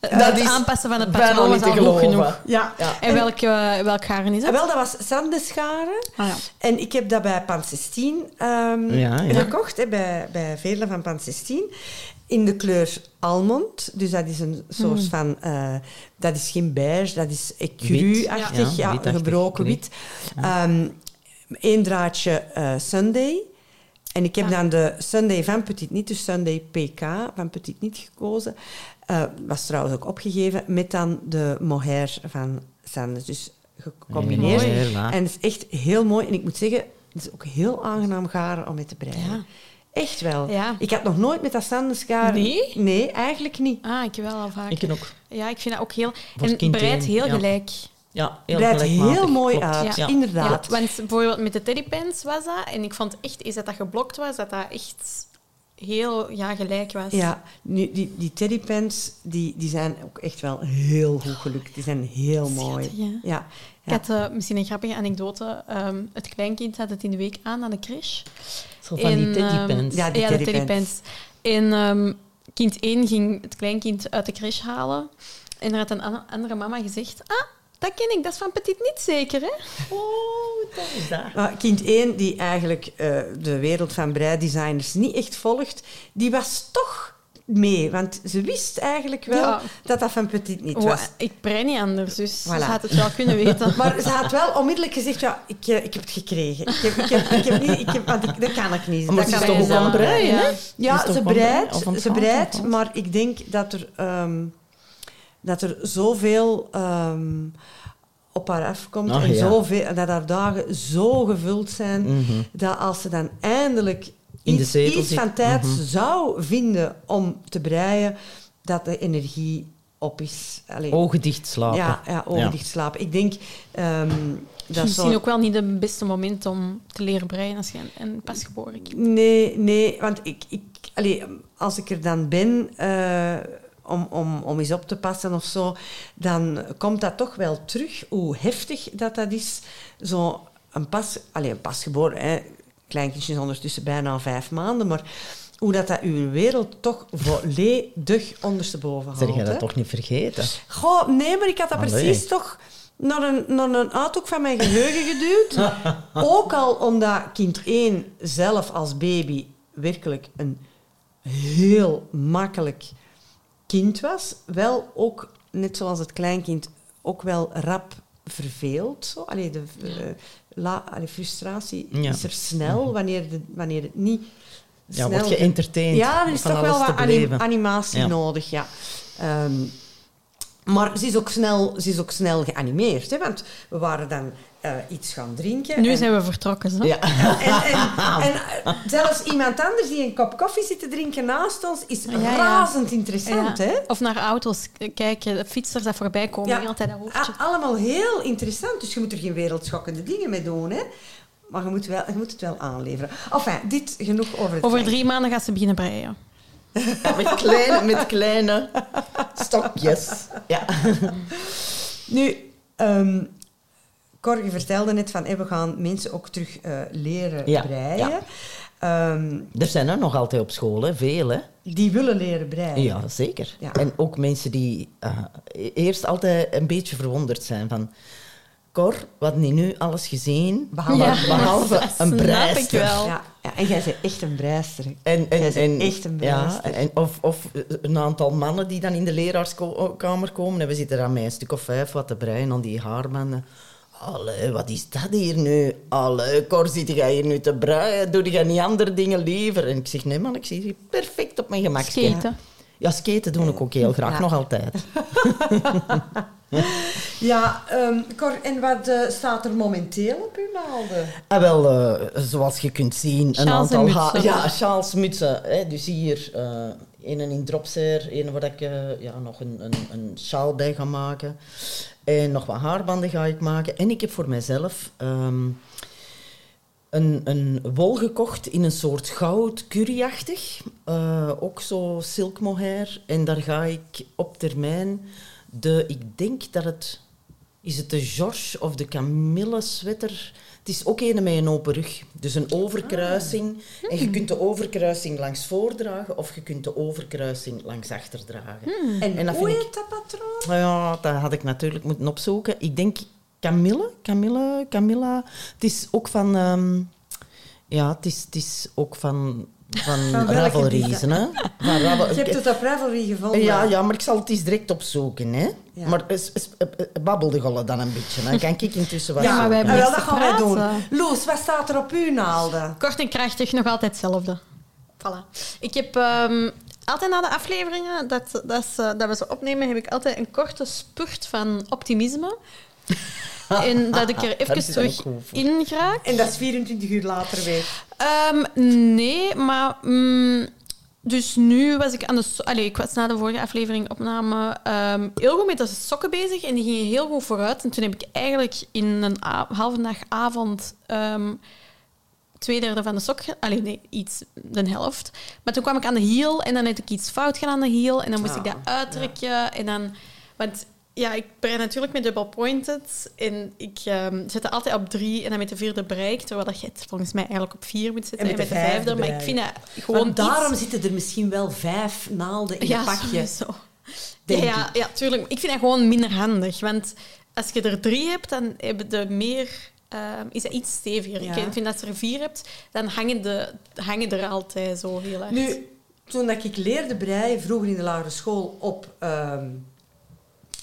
Het aanpassen van het patroon was al goed genoeg. Ja. Ja. En welk, eh, welk garen is het? Wel, dat was Sandescharen. Ah, ja. En ik heb dat bij Pansestien ehm Ja, ja. gekocht, hè, bij, bij Veerle van Pansestien. In de kleur almond. Dus dat is een soort van... eh, dat is geen beige, dat is ecru-achtig. Ja, gebroken Wit. wit. Ehm Eén draadje eh, Sunday. En ik heb Ah. dan de Sunday van Petit Niet, dus Sunday PK van Petit Niet gekozen. Eh, was trouwens ook opgegeven met dan de mohair van Sanders. Dus gecombineerd. Mooi. En het is echt heel mooi. En ik moet zeggen, het is ook heel aangenaam garen om mee te breien. Ja. Echt wel. Ja. Ik had nog nooit met dat Sanders garen... Nee? Nee, eigenlijk niet. Ah, ik wel al vaak. Ik ook. Ja, ik vind dat ook heel... En breidt heel ja. gelijk. Ja, heel Breidt heel mooi Klopt. uit, Ja. inderdaad. Ja, want bijvoorbeeld met de teddypens was dat. En ik vond echt, is dat dat geblokt was, dat dat echt heel ja, gelijk was. Ja, nu, die, die teddypens die, die zijn ook echt wel heel goed gelukt. Die zijn heel mooi. Hè? Ja. Ik had eh, misschien een grappige anekdote. Ehm, het kleinkind had het in de week aan aan de crash. Zo van die ehm, Ja, die ja, de. En ehm, kind 1 ging het kleinkind uit de crash halen. En er had een an- andere mama gezegd... Ah, dat ken ik, dat is van Petit niet zeker, hè? Oh, dat is dat. Maar kind 1, die eigenlijk eh, de wereld van breidesigners niet echt volgt, die was toch mee. Want ze wist eigenlijk wel Ja. dat dat van Petit niet Oh, was. ik brei niet anders, dus Voilà. ze had het wel kunnen weten. (laughs) Maar ze had wel onmiddellijk gezegd, ja, ik, eh, ik heb het gekregen. Ik heb, ik heb, ik heb niet, ik heb, want ik, dat kan ik niet. Maar dat ze kan is toch ook aan breien, hè? Ja. Ze breidt, ze breidt, maar ik denk dat er, ehm, dat er zoveel ehm, op haar afkomt Ach, en ja. zoveel, dat haar dagen zo gevuld zijn, Mhm. dat als ze dan eindelijk In iets, van tijd Mhm. zou vinden om te breien, dat de energie op is. Allee, Ogen dicht slapen. ja, ja, ogen Ja. dicht slapen. Ik denk ehm, dat is Misschien zo... ook wel niet het beste moment om te leren breien als je een, een pasgeboren kind Nee, nee, want ik, ik, allee, als ik er dan ben eh, om, om, om eens op te passen of zo, dan komt dat toch wel terug, hoe heftig dat dat is. Zo een pas, allee, een pasgeboren, hè, kleinkindje is ondertussen bijna vijf maanden, maar hoe dat, dat uw wereld toch volledig ondersteboven haalt. Zeg jij dat hè. toch niet vergeten? Goh, nee, maar ik had dat Allee. precies toch naar een, naar een uithoek van mijn geheugen geduwd. (laughs) Ook al omdat kind 1 zelf als baby werkelijk een heel makkelijk kind was, wel ook, net zoals het kleinkind, ook wel rap verveeld. Zo. Allee, de eh, la, allee, frustratie Ja. is er snel wanneer, de, wanneer het niet Ja, snel... word je entertained. Ja, er is van toch wel wat anim- animatie Ja. nodig, ja. Ehm, maar ze is ook snel, ze is ook snel geanimeerd, hè, want we waren dan eh, iets gaan drinken. Nu en- zijn we vertrokken. Zo. Ja. en, en, (laughs) en eh, zelfs iemand anders die een kop koffie zit te drinken naast ons is Ja, ja. razend interessant. Ja. Hè? Of naar auto's kijken, fietsers dat voorbij komen, Ja. altijd dat hoofdje. Allemaal heel interessant. Dus je moet er geen wereldschokkende dingen mee doen. Hè? Maar je moet, wel, je moet het wel aanleveren. Enfin, dit genoeg over het Over drie maanden gaat ze beginnen breien. Ja, (laughs) met, kleine, met kleine stokjes. Ja. Nu, ehm Cor, je vertelde net van, we gaan mensen ook terug eh, leren Ja, breien. ja. Ehm, Er zijn er nog altijd op school, hè? veel. Hè? die willen leren breien. Ja, zeker. Ja. En ook mensen die eh, eerst altijd een beetje verwonderd zijn van... Cor, wat niet nu alles gezien, Behalve, Ja. (laughs) behalve Dat een snap ik breister. wel. Ja, ja, en jij bent echt een breister. En, en, Jij bent en, echt een ja, breister. en, of, of een aantal mannen die dan in de leraarskamer komen en we zitten daar met een stuk of vijf wat te breien aan die haarbanden. Allee, wat is dat hier nu? Allee, Cor, zit jij hier nu te breien? Doe jij niet andere dingen liever? En ik zeg, nee man, ik zit hier perfect op mijn gemak. Skaten. Ja, skaten doe ik ook heel graag, Ja. nog altijd. (laughs) Ja, ehm, Cor, en wat eh, staat er momenteel op uw naalden? Ah, wel, eh, zoals je kunt zien, een aantal ha- mutsen. Ja, sjaals, mutsen. Hè. Dus hier, eh een in dropser, een waar ik ja, nog een, een, een sjaal bij ga maken. En nog wat haarbanden ga ik maken. En ik heb voor mijzelf ehm, een, een wol gekocht in een soort goud curryachtig. Eh, ook zo silk mohair. En daar ga ik op termijn de, ik denk dat het, is het de George of de Camille sweater. Het is ook een met een open rug. Dus een overkruising. En je kunt de overkruising langs voordragen of je kunt de overkruising langs achter dragen. En, En dat hoe vind heet dat patroon? Nou ja, dat had ik natuurlijk moeten opzoeken. Ik denk Camille, Camille, Camilla. Het is ook van... ehm, ja, het is, het is ook van, van, Van Ravelry. Van Ravel- Je hebt het op Ravelry gevonden. ja, ja, maar ik zal het eens direct opzoeken, hè. Ja. Maar eh, eh, babbel de gollen dan een beetje. Dan kan ik intussen wat Ja, maar wij wel, dat gaan wij doen. Loes, wat staat er op uw naalden? Kort en krachtig, nog altijd hetzelfde. Voilà. Ik heb ehm, altijd na de afleveringen dat, dat, dat we ze opnemen, heb ik altijd een korte spurt van optimisme. (laughs) en dat ik er even terug in raak. En dat is 24 uur later weer. Ehm, nee, maar... mm, dus nu was ik aan de... so- Allee, ik was na de vorige aflevering opname ehm, heel goed met de sokken bezig en die gingen heel goed vooruit. En toen heb ik eigenlijk in een halve dag avond ehm, twee derde van de sok... Allee, nee, iets, de helft. Maar toen kwam ik aan de hiel en dan heb ik iets fout gedaan aan de hiel. En dan moest ik Ah, dat uittrekken. En dan... Want ja, ik brei natuurlijk met double pointed. En ik ehm, zet het altijd op drie en dan met de vierde brei ik. Terwijl dat je het volgens mij eigenlijk op vier moet zetten. En En met met, de de vijfde. Maar ik vind dat gewoon Want daarom iets- zitten er misschien wel vijf naalden in ja, je pakje. Zo. Ja, ja, ja, tuurlijk. Ik vind dat gewoon minder handig. Want als je er drie hebt, dan hebben de meer... ehm, is dat iets steviger. Ja. Ik vind dat als je er vier hebt, dan hangen, de, hangen er altijd zo heel erg. Nu, toen dat ik leerde breien, vroeger in de lagere school, op... ehm,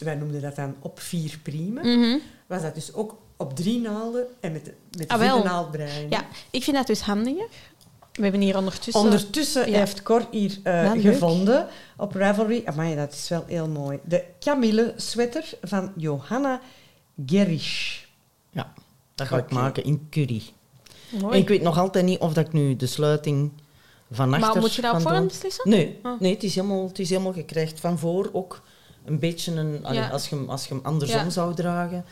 wij noemden dat dan op vier priemen. Mhm. Was dat dus ook op drie naalden en met de, met de Ah, naald breien. Ja, ik vind dat dus handiger. We hebben hier ondertussen... Ondertussen Ja. heeft Cor hier eh, gevonden op Ravelry. Amai, dat is wel heel mooi. De Camille sweater van Johanna Gerisch. Ja, dat ga ik maken in curry. Mooi. En ik weet nog altijd niet of dat ik nu de sluiting van achter maar moet je dat op voorhand beslissen? Nee, Ah. nee het, is helemaal, het is helemaal gekrijgd. Van voor ook een beetje een... allee, als, je, hem- als je hem andersom Ja. zou dragen.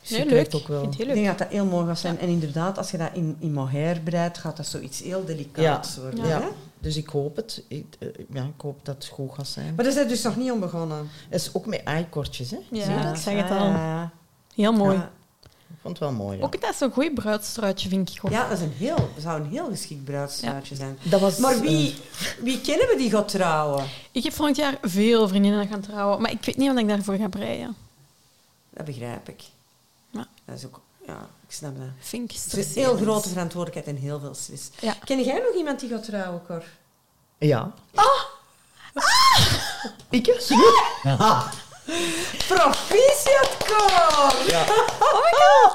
Dus Nee, je leuk. krijgt ook wel... Ik vind het Ik heel denk dat dat heel mooi gaat zijn. En inderdaad, als je dat in, in mohair breidt, gaat dat zoiets heel delicaats worden. Ja. hè? Dus ik hoop het. Ik, eh, ja, ik hoop dat het goed gaat zijn. Maar daar zijn dus nog niet om begonnen. Het is ook met eikortjes, hè? Ja, Zie je dat? zeg het Ah, al. Ja, Heel mooi. Ja. Ik vond het wel mooi, ja. Ook dat is een goed bruidstruitje, vind ik. Ook. Ja, dat is een heel, zou een heel geschikt bruidstaartje zijn. Dat was, Maar wie, wie kennen we die gaat trouwen? Ik heb volgend jaar veel vriendinnen gaan trouwen, maar ik weet niet wat ik daarvoor ga breien. Dat begrijp ik. Ja. Dat is ook... Ja, ik snap dat. Vind ik Het is een heel grote verantwoordelijkheid en heel veel stress. Ja. Ken jij nog iemand die gaat trouwen, Cor? ja. Ik heb Proficiat, Cor! Ja. (laughs)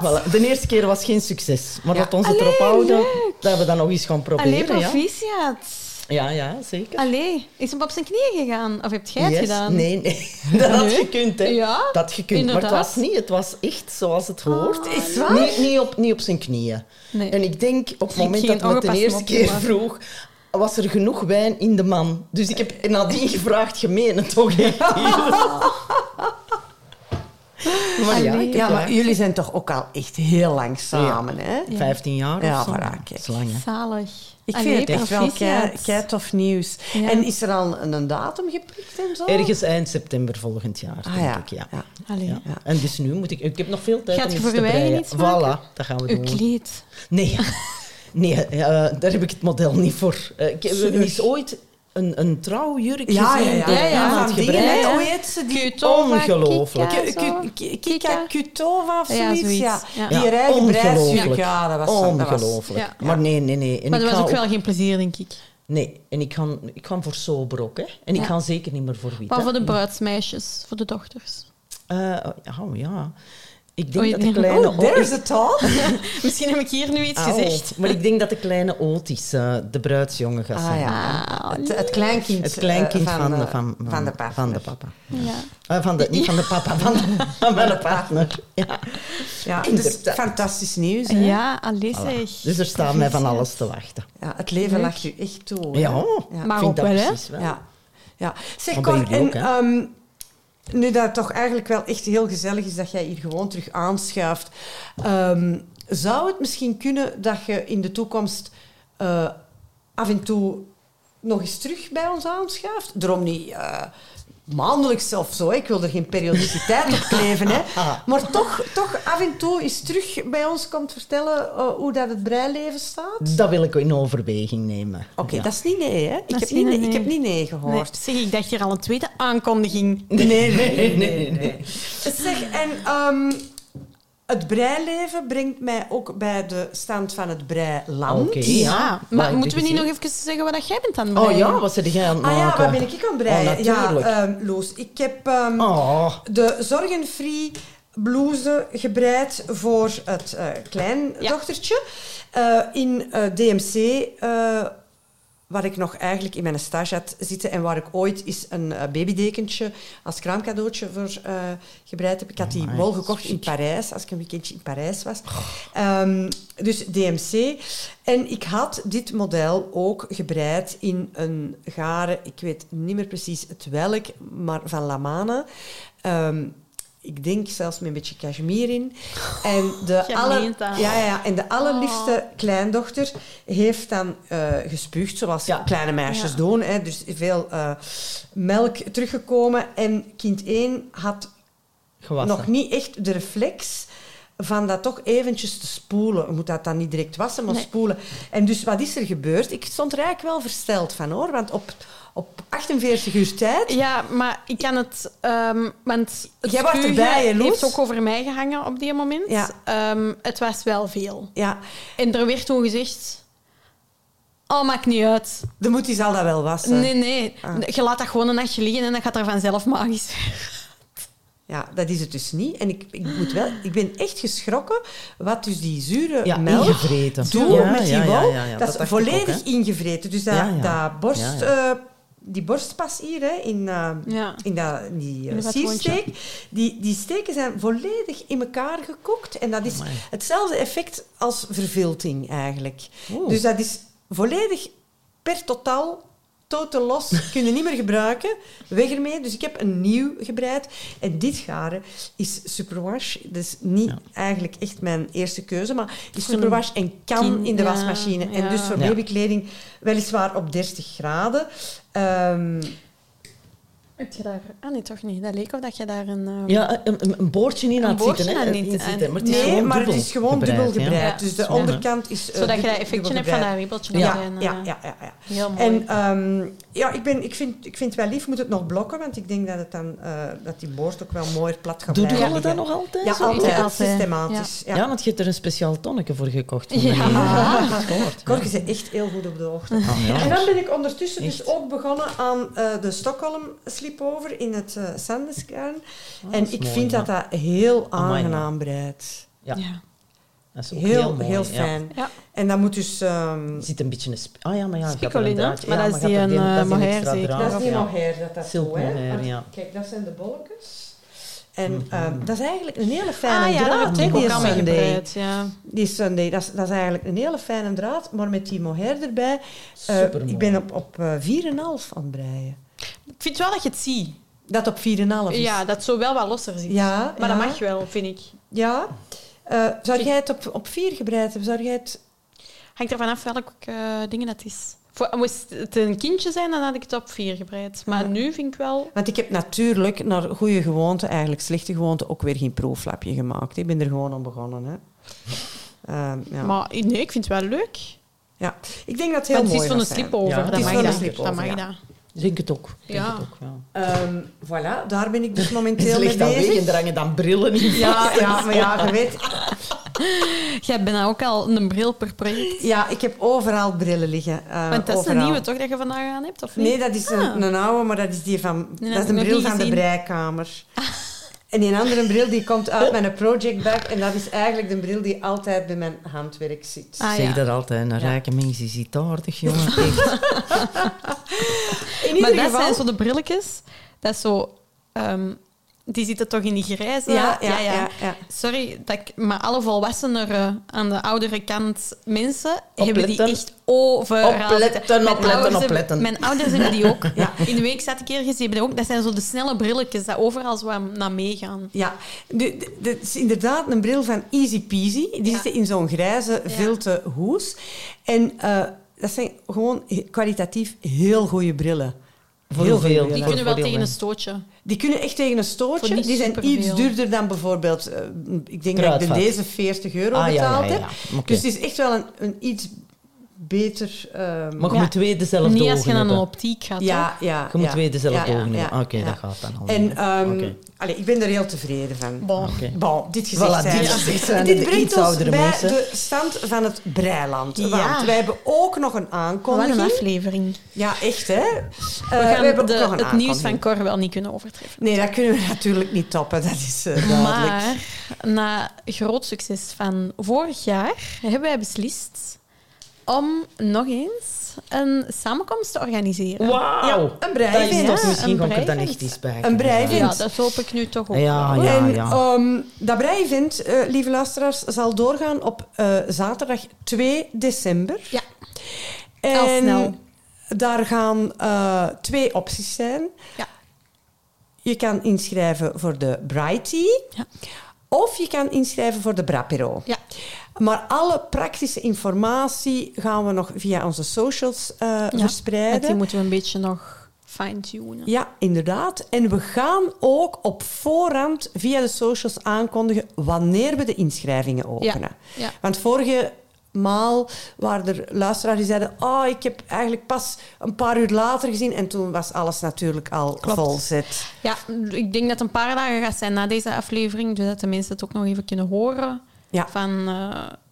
Voilà. De eerste keer was geen succes. Maar Ja. dat ons het Allee, erop houden, dat we dat nog eens gaan Allee, proberen. ja. proficiat. Ja, ja, zeker. Allee, is hem op zijn knieën gegaan? Of heb jij het Yes. gedaan? Nee, nee. (laughs) Dat had Nee? gekund, hè. Ja, dat had gekund. Maar het was niet. Het was echt zoals het hoort. Ah, Is waar? Niet, niet, op, niet op zijn knieën. Nee. En ik denk, op het moment dat hij het de eerste keer vroeg, was er genoeg wijn in de man. Dus ik heb nadien gevraagd, gemeen het (laughs) toch echt Maar ja, Allee. Ja, maar ja, jullie zijn toch ook al echt heel lang samen, hè? 15 jaar Ja, of zo. voilà, lang, hè. Zalig. Ik Allee, vind het echt wel proficiat. kei, kei tof nieuws. Ja. En is er al een, een datum geprikt en zo? Ergens eind september volgend jaar, Ah, denk ja. ik. Ja. ja. Allee. Ja. En dus nu moet ik... Ik heb nog veel tijd Gaat om je iets voor te uw eigen iets maken? Voilà, dat gaan we Uw doen. kleed. Nee, (laughs) nee eh, daar heb ik het model niet voor. Eh, ik heb is ooit een, een trouwjurk Ja, gezien. ja, ja. Ja, ja, ja, met van dingen, gebreid. hè. Hoe heet ze? Die Kutova, Ongelooflijk. Kika, Kika Kika. Kutova of Ja, zoiets. Ja. Die bruidsjurk. ongelooflijk. Ja, dat was... Dat was Ongelooflijk. Ja. Maar nee, nee, nee. En Maar dat was ook wel geen plezier, denk ik. Nee, en ik ga, ik ga voor sober ook. Hè. En ik ga zeker niet meer voor wit. Maar voor de bruidsmeisjes, voor de dochters. Eh, oh ja. Ik denk Oei, dat de kleine... Oh, there's. (laughs) (laughs) Misschien heb ik hier nu iets gezegd. Maar ik denk dat de kleine Otis eh, de bruidsjongen gaat Ah, zijn. ja. Ah, het, het kleinkind, Het kleinkind eh, van, de, van, van de partner. Van de papa. Ja. Eh, van de, niet van de papa, van, de, van mijn partner. Ja. Ja, dus fantastisch nieuws. Hè? Ja, allee Voilà. Dus er staat mij van alles te wachten. Ja, het leven lacht u echt toe. hè? Ja, Ja. Maar vind ook dat wel, hè? precies wel. Ja. ja. Zeg, Cor, en ook, hè? ehm, nu dat het toch eigenlijk wel echt heel gezellig is dat jij hier gewoon terug aanschuift, ehm, zou het misschien kunnen dat je in de toekomst eh, af en toe nog eens terug bij ons aanschuift? Daarom niet eh, maandelijks of zo, ik wil er geen periodiciteit op kleven, hè. (laughs) maar toch, toch af en toe eens terug bij ons komt vertellen eh, hoe dat het breileven staat? Dat wil ik in overweging nemen. Oké, Ja. dat is niet nee, hè? Ik heb is niet, nee, nee. ik heb niet nee Nee, gehoord. zeg, ik dacht hier al een tweede aankondiging. Nee, nee, nee, (laughs) nee. Zeg, en ehm, het breileven brengt mij ook bij de stand van het breiland. Oké. Ja, Ja, maar maar moeten we niet nog even zeggen wat dat jij bent aan het Oh breien? ja, wat zit jij aan het Ah ja, maken? waar ben ik aan het breien? Oh, ja, ehm, Loes, ik heb ehm, Oh, de zorgenfree blouse gebreid voor het eh kleindochtertje. Eh, in eh, DMC, waar ik nog eigenlijk in mijn stage had zitten en waar ik ooit eens een eh, babydekentje als kraamcadeautje voor eh, gebreid heb. Ik had die wol gekocht in Parijs, als ik een weekendje in Parijs was. Ehm, dus DMC. En ik had dit model ook gebreid in een garen, ik weet niet meer precies het welk, maar van Lamane. Ehm, ik denk zelfs met een beetje cashmere in. En de, dat. ja, ja, en de allerliefste kleindochter heeft dan eh gespuugd, zoals Ja. kleine meisjes Ja. doen. Hè. Dus veel eh, melk teruggekomen. En kind 1 had gewassen. nog niet echt de reflex van dat toch eventjes te spoelen. Je moet dat dan niet direct wassen, maar Nee. spoelen. En dus wat is er gebeurd? Ik stond er eigenlijk wel versteld van, hoor. Want op, op 48 uur tijd... Ja, maar ik kan het... ehm, want het Jij was spugen erbij, hè, Loes? heeft ook over mij gehangen op die moment. Ja. Ehm, het was wel veel. Ja, En er werd toen gezegd... Oh, maakt niet uit. de moet die zal dat wel wassen. Nee, nee. Ah. Je laat dat gewoon een nachtje liggen en dat gaat er vanzelf magisch. (laughs) Ja, dat is het dus niet. En ik, ik, moet wel, ik ben echt geschrokken wat dus die zure Ja, melk ingevreten. doet Ja, met die ja, ja, wol. ja, ja, dat, dat is volledig ook, ingevreten. Dus dat, Ja, ja. dat borst, Ja, eh, die borstpas hier hè, in, eh, Ja. in, dat, in die patroontje. siersteek, die, die steken zijn volledig in elkaar gekookt. En dat is hetzelfde effect als vervilting eigenlijk. Oeh. Dus dat is volledig per totaal totaal los, kun je niet meer gebruiken. Weg ermee. Dus ik heb een nieuw gebreid. En dit garen is Superwash. Dus niet eigenlijk echt mijn eerste keuze, maar is Superwash en kan in de ja, wasmachine. En ja. dus voor babykleding weliswaar op 30 graden. Ehm, Heb je daar... Ah, nee, toch niet. Dat leek of dat je daar een... ehm, Ja, een, een, een boordje in Een had boordje zitten. Hè, aan in niet- zitten. aan- Maar het is nee, gewoon maar dubbel het is gewoon dubbel gebreid. Ja. Dus de onderkant is... eh, Zodat je dat effectje hebt van dat wiebeltje. Ja, ja, eh, ja, ja, ja. Heel mooi. En ehm, ja, ik, ben, ik, vind, ik vind het wel lief, moet het nog blokken, want ik denk dat, het dan, eh, dat die boord ook wel mooi plat gaat Doe blijven je dat nog altijd? Ja, zo? altijd, Ja, altijd. systematisch. Ja. Ja. want je hebt er een speciaal tonnetje voor gekocht. Van Ja. meneer. Ja. Kork is echt heel goed op de hoogte. Ah, ja. En dan ben ik ondertussen dus ook begonnen aan eh, de Stockholm Sleepover in het uh, Sandeskern. En ik mooi, vind ja. dat dat heel aangenaam breidt. Ja. Ja. Dat is ook Heel, heel, heel, mooi. ja. fijn. Ja. En dat moet dus... ehm, Er zit een beetje een... Ah ja, maar ja. hè? draadje- Maar ja, dat is die een, eh, dat is die mohair zeker. dat is die ja. mohair dat dat zo, hè. ja. Kijk, dat zijn de bolletjes. En ehm, dat is eigenlijk een hele fijne Ah ja, draad, heb ik hè, die Sunday. gebruikt. Ja. Die Sunday, dat is, dat is eigenlijk een hele fijne draad, maar met die mohair erbij. eh, Supermooi. ik ben op, op eh, 4,5 aan het breien. Ik vind wel dat je het ziet. Dat op 4,5 is. Ja, dat zo wel wat losser zit. Ja, Maar ja. dat mag wel, vind ik. Ja. Eh, zou jij het op, op 4 gebreid hebben? Zou jij het... Hangt ervan af welke eh, dingen dat is. Voor, moest het een kindje zijn, dan had ik het op vier gebreid. Maar Ja. nu vind ik wel... Want ik heb natuurlijk naar goede gewoonte, eigenlijk slechte gewoonte, ook weer geen proeflapje gemaakt. Ik ben er gewoon aan begonnen. Hè. (laughs) Ehm, ja. Maar nee, ik vind het wel leuk. ja. Ik denk dat het heel het mooi is van een sleepover, Ja, dat dat. mag ja. dat. Ik denk het ook. Ik denk Ja. het ook, ja. Ehm, voilà, daar ben ik dus (laughs) momenteel mee ligt bezig. er hangen dan brillen in. Ja, ja, maar ja, je weet... (laughs) Jij bent nou ook al een bril per project. Ja, ik heb overal brillen liggen. eh, Want dat is overal. een nieuwe toch dat je vandaag aan hebt, of niet? Nee, dat is een, Ah. een oude, maar dat is die van... Nee, dat is een bril van de breikamer. (laughs) En die andere bril die komt uit mijn project bag. En dat is eigenlijk de bril die altijd bij mijn handwerk zit. Ah, Ik zeg ja. dat altijd, een Ja. rijke mens is iets aardig, jongen. (laughs) Maar dat geval... zijn zo de brilletjes. Dat is zo... ehm, die zitten toch in die grijze... Ja, ja, ja. ja. Sorry, dat ik, maar alle volwassenere aan de oudere kant mensen hebben die Opletten. echt overal Opletten, opletten, ouders hebben- opletten. Mijn ouders hebben die ook. (laughs) In de week zat ik ergens, die hebben die ook. Dat zijn zo de snelle brilletjes dat overal zo aan- naar meegaan. Ja, het is inderdaad een bril van Easy Peasy. Die Ja. zitten in zo'n grijze, vilten hoes. En eh, dat zijn gewoon kwalitatief heel goede brillen. Voor Heel goede Die kunnen wel tegen een stootje. Die kunnen echt tegen een stootje. Die zijn superveel. iets duurder dan bijvoorbeeld... eh, ik denk dat ik de deze 40 euro Ah, ja, ja, betaald ja. heb. Dus het is echt wel een, een iets beter... ehm, Maar je Ja. moet twee dezelfde Niet als je naar een optiek gaat. ja, ja. Je moet ja. twee dezelfde ogen ja, hebben. Oké, ja. dat gaat dan al. En ehm, Oké. allee, ik ben er heel tevreden van. Bon. Oké. Bon, dit gezegd Voilà, zijn. dit gezegd zijn Dit de brengt iets ons bij mensen. de stand van het breiland. Ja. Want wij hebben ook nog een Wat aankondiging. een aflevering. Ja, echt hè. Eh, We gaan hebben ook de- nog een het nieuws van. Cor wel niet kunnen overtreffen. Nee, dat kunnen we natuurlijk niet toppen, dat is eh, duidelijk. Maar na groot succes van vorig jaar hebben wij beslist om nog eens een samenkomst te organiseren. Wauw! Ja, een Dat breivent. is Ja, toch misschien een ik er dan echt iets bij. Een breivent. Ja, dat hoop ik nu toch ook. Ja, ja, en ja. ehm, dat breivent, eh lieve luisteraars, zal doorgaan op eh, zaterdag 2 december. Ja. En Al snel. daar gaan eh, twee opties zijn. Ja. Je kan inschrijven voor de Brighty. Ja. Of je kan inschrijven voor de Brapero. Ja. Maar alle praktische informatie gaan we nog via onze socials eh, Ja, verspreiden. die moeten we een beetje nog fine-tunen. Ja, inderdaad. En we gaan ook op voorhand via de socials aankondigen wanneer we de inschrijvingen openen. Ja. Want vorige maal waren er luisteraars die zeiden... Oh, ik heb eigenlijk pas een paar uur later gezien. En toen was alles natuurlijk al Klopt. volzet. Ja, ik denk dat het een paar dagen gaat zijn na deze aflevering, zodat de mensen het ook nog even kunnen horen Ja. van uh,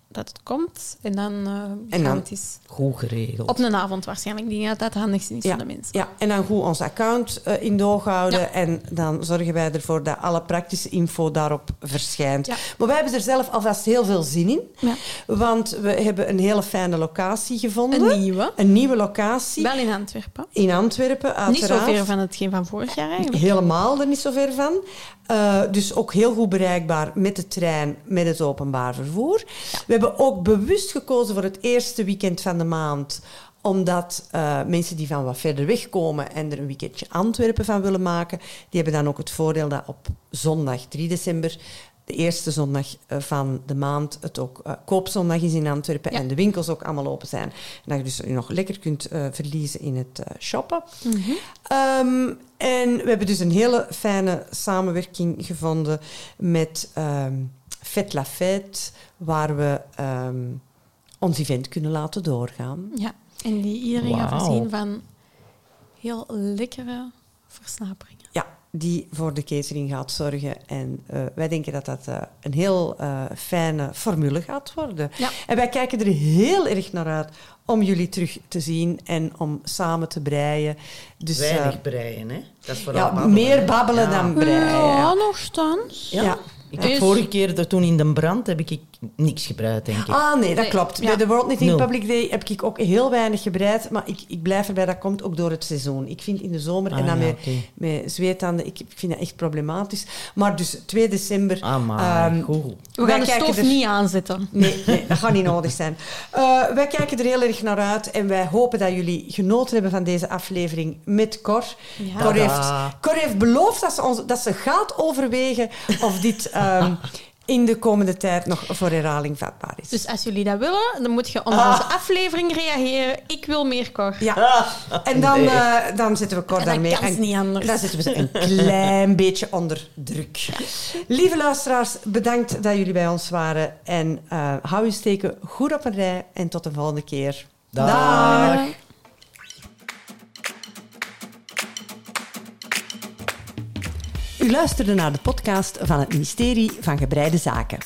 dat het komt. En dan, uh, En dan het eens Goed geregeld. op een avond waarschijnlijk. Ik denk dat dat het handigste is Ja, voor de mensen. ja, en dan goed ons account eh, in doog houden. Ja. En dan zorgen wij ervoor dat alle praktische info daarop verschijnt. Ja. Maar wij hebben er zelf alvast heel veel zin in. Ja. Want we hebben een hele fijne locatie gevonden. Een nieuwe. Een nieuwe locatie. Wel in Antwerpen. In Antwerpen, uiteraard. Niet zo ver van hetgeen van vorig jaar eigenlijk. Helemaal er niet zo ver van. Uh, dus ook heel goed bereikbaar met de trein, met het openbaar vervoer. We hebben ook bewust gekozen voor het eerste weekend van de maand omdat uh, mensen die van wat verder weg komen en er een weekendje Antwerpen van willen maken, die hebben dan ook het voordeel dat op zondag 3 december de eerste zondag uh, van de maand het ook uh, koopzondag is in Antwerpen ja. en de winkels ook allemaal open zijn. En dat je dus nog lekker kunt uh, verliezen in het shoppen. Mm -hmm. um, en we hebben dus een hele fijne samenwerking gevonden met um, Fête la Fête, waar we um, ons event kunnen laten doorgaan. Ja, en die iedereen wow. gaat voorzien van heel lekkere versnaperingen. Die voor de catering gaat zorgen. En eh, wij denken dat dat eh, een heel eh, fijne formule gaat worden. Ja. En wij kijken er heel erg naar uit om jullie terug te zien en om samen te breien. Dus Weinig breien, hè. Dat is vooral ja, babbelen, meer hè. babbelen Ja. dan breien. Ja, nogthans. Ja. Ja. Ik heb vorige keer, toen in de brand, heb ik niks gebruikt, denk ik. Ah, nee, dat Nee, klopt. ja. Bij de World Knitting. Public Day heb ik ook heel weinig gebreid. Maar ik, ik blijf erbij, dat komt ook door het seizoen. Ik vind in de zomer en Ah, dan ja, met, met zweetanden, ik, ik vind dat echt problematisch. Maar dus 2 december... Ah, maar ehm, goed. We gaan de er- niet aanzetten. Nee, nee, dat gaat niet nodig zijn. Eh, wij kijken er heel erg naar uit en wij hopen dat jullie genoten hebben van deze aflevering met Cor. Ja. Cor, heeft, Tada. Cor heeft beloofd dat ze, ons, dat ze gaat overwegen of dit ehm, (laughs) in de komende tijd nog voor herhaling vatbaar is. Dus als jullie dat willen, dan moet je onder Ah. onze aflevering reageren. Ik wil meer kor. ja, en dan, Nee. eh, dan zetten we Cor dan daarmee kan het niet anders. dan zetten we ze een klein (laughs) beetje onder druk. Lieve luisteraars, bedankt dat jullie bij ons waren. En eh, hou je steken goed op een rij en tot de volgende keer. Dag. U luisterde naar de podcast van het ministerie van Gebreide Zaken.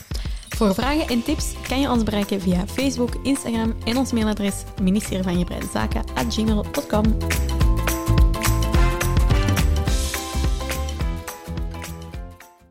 Voor vragen en tips kan je ons bereiken via Facebook, Instagram en ons mailadres ministerie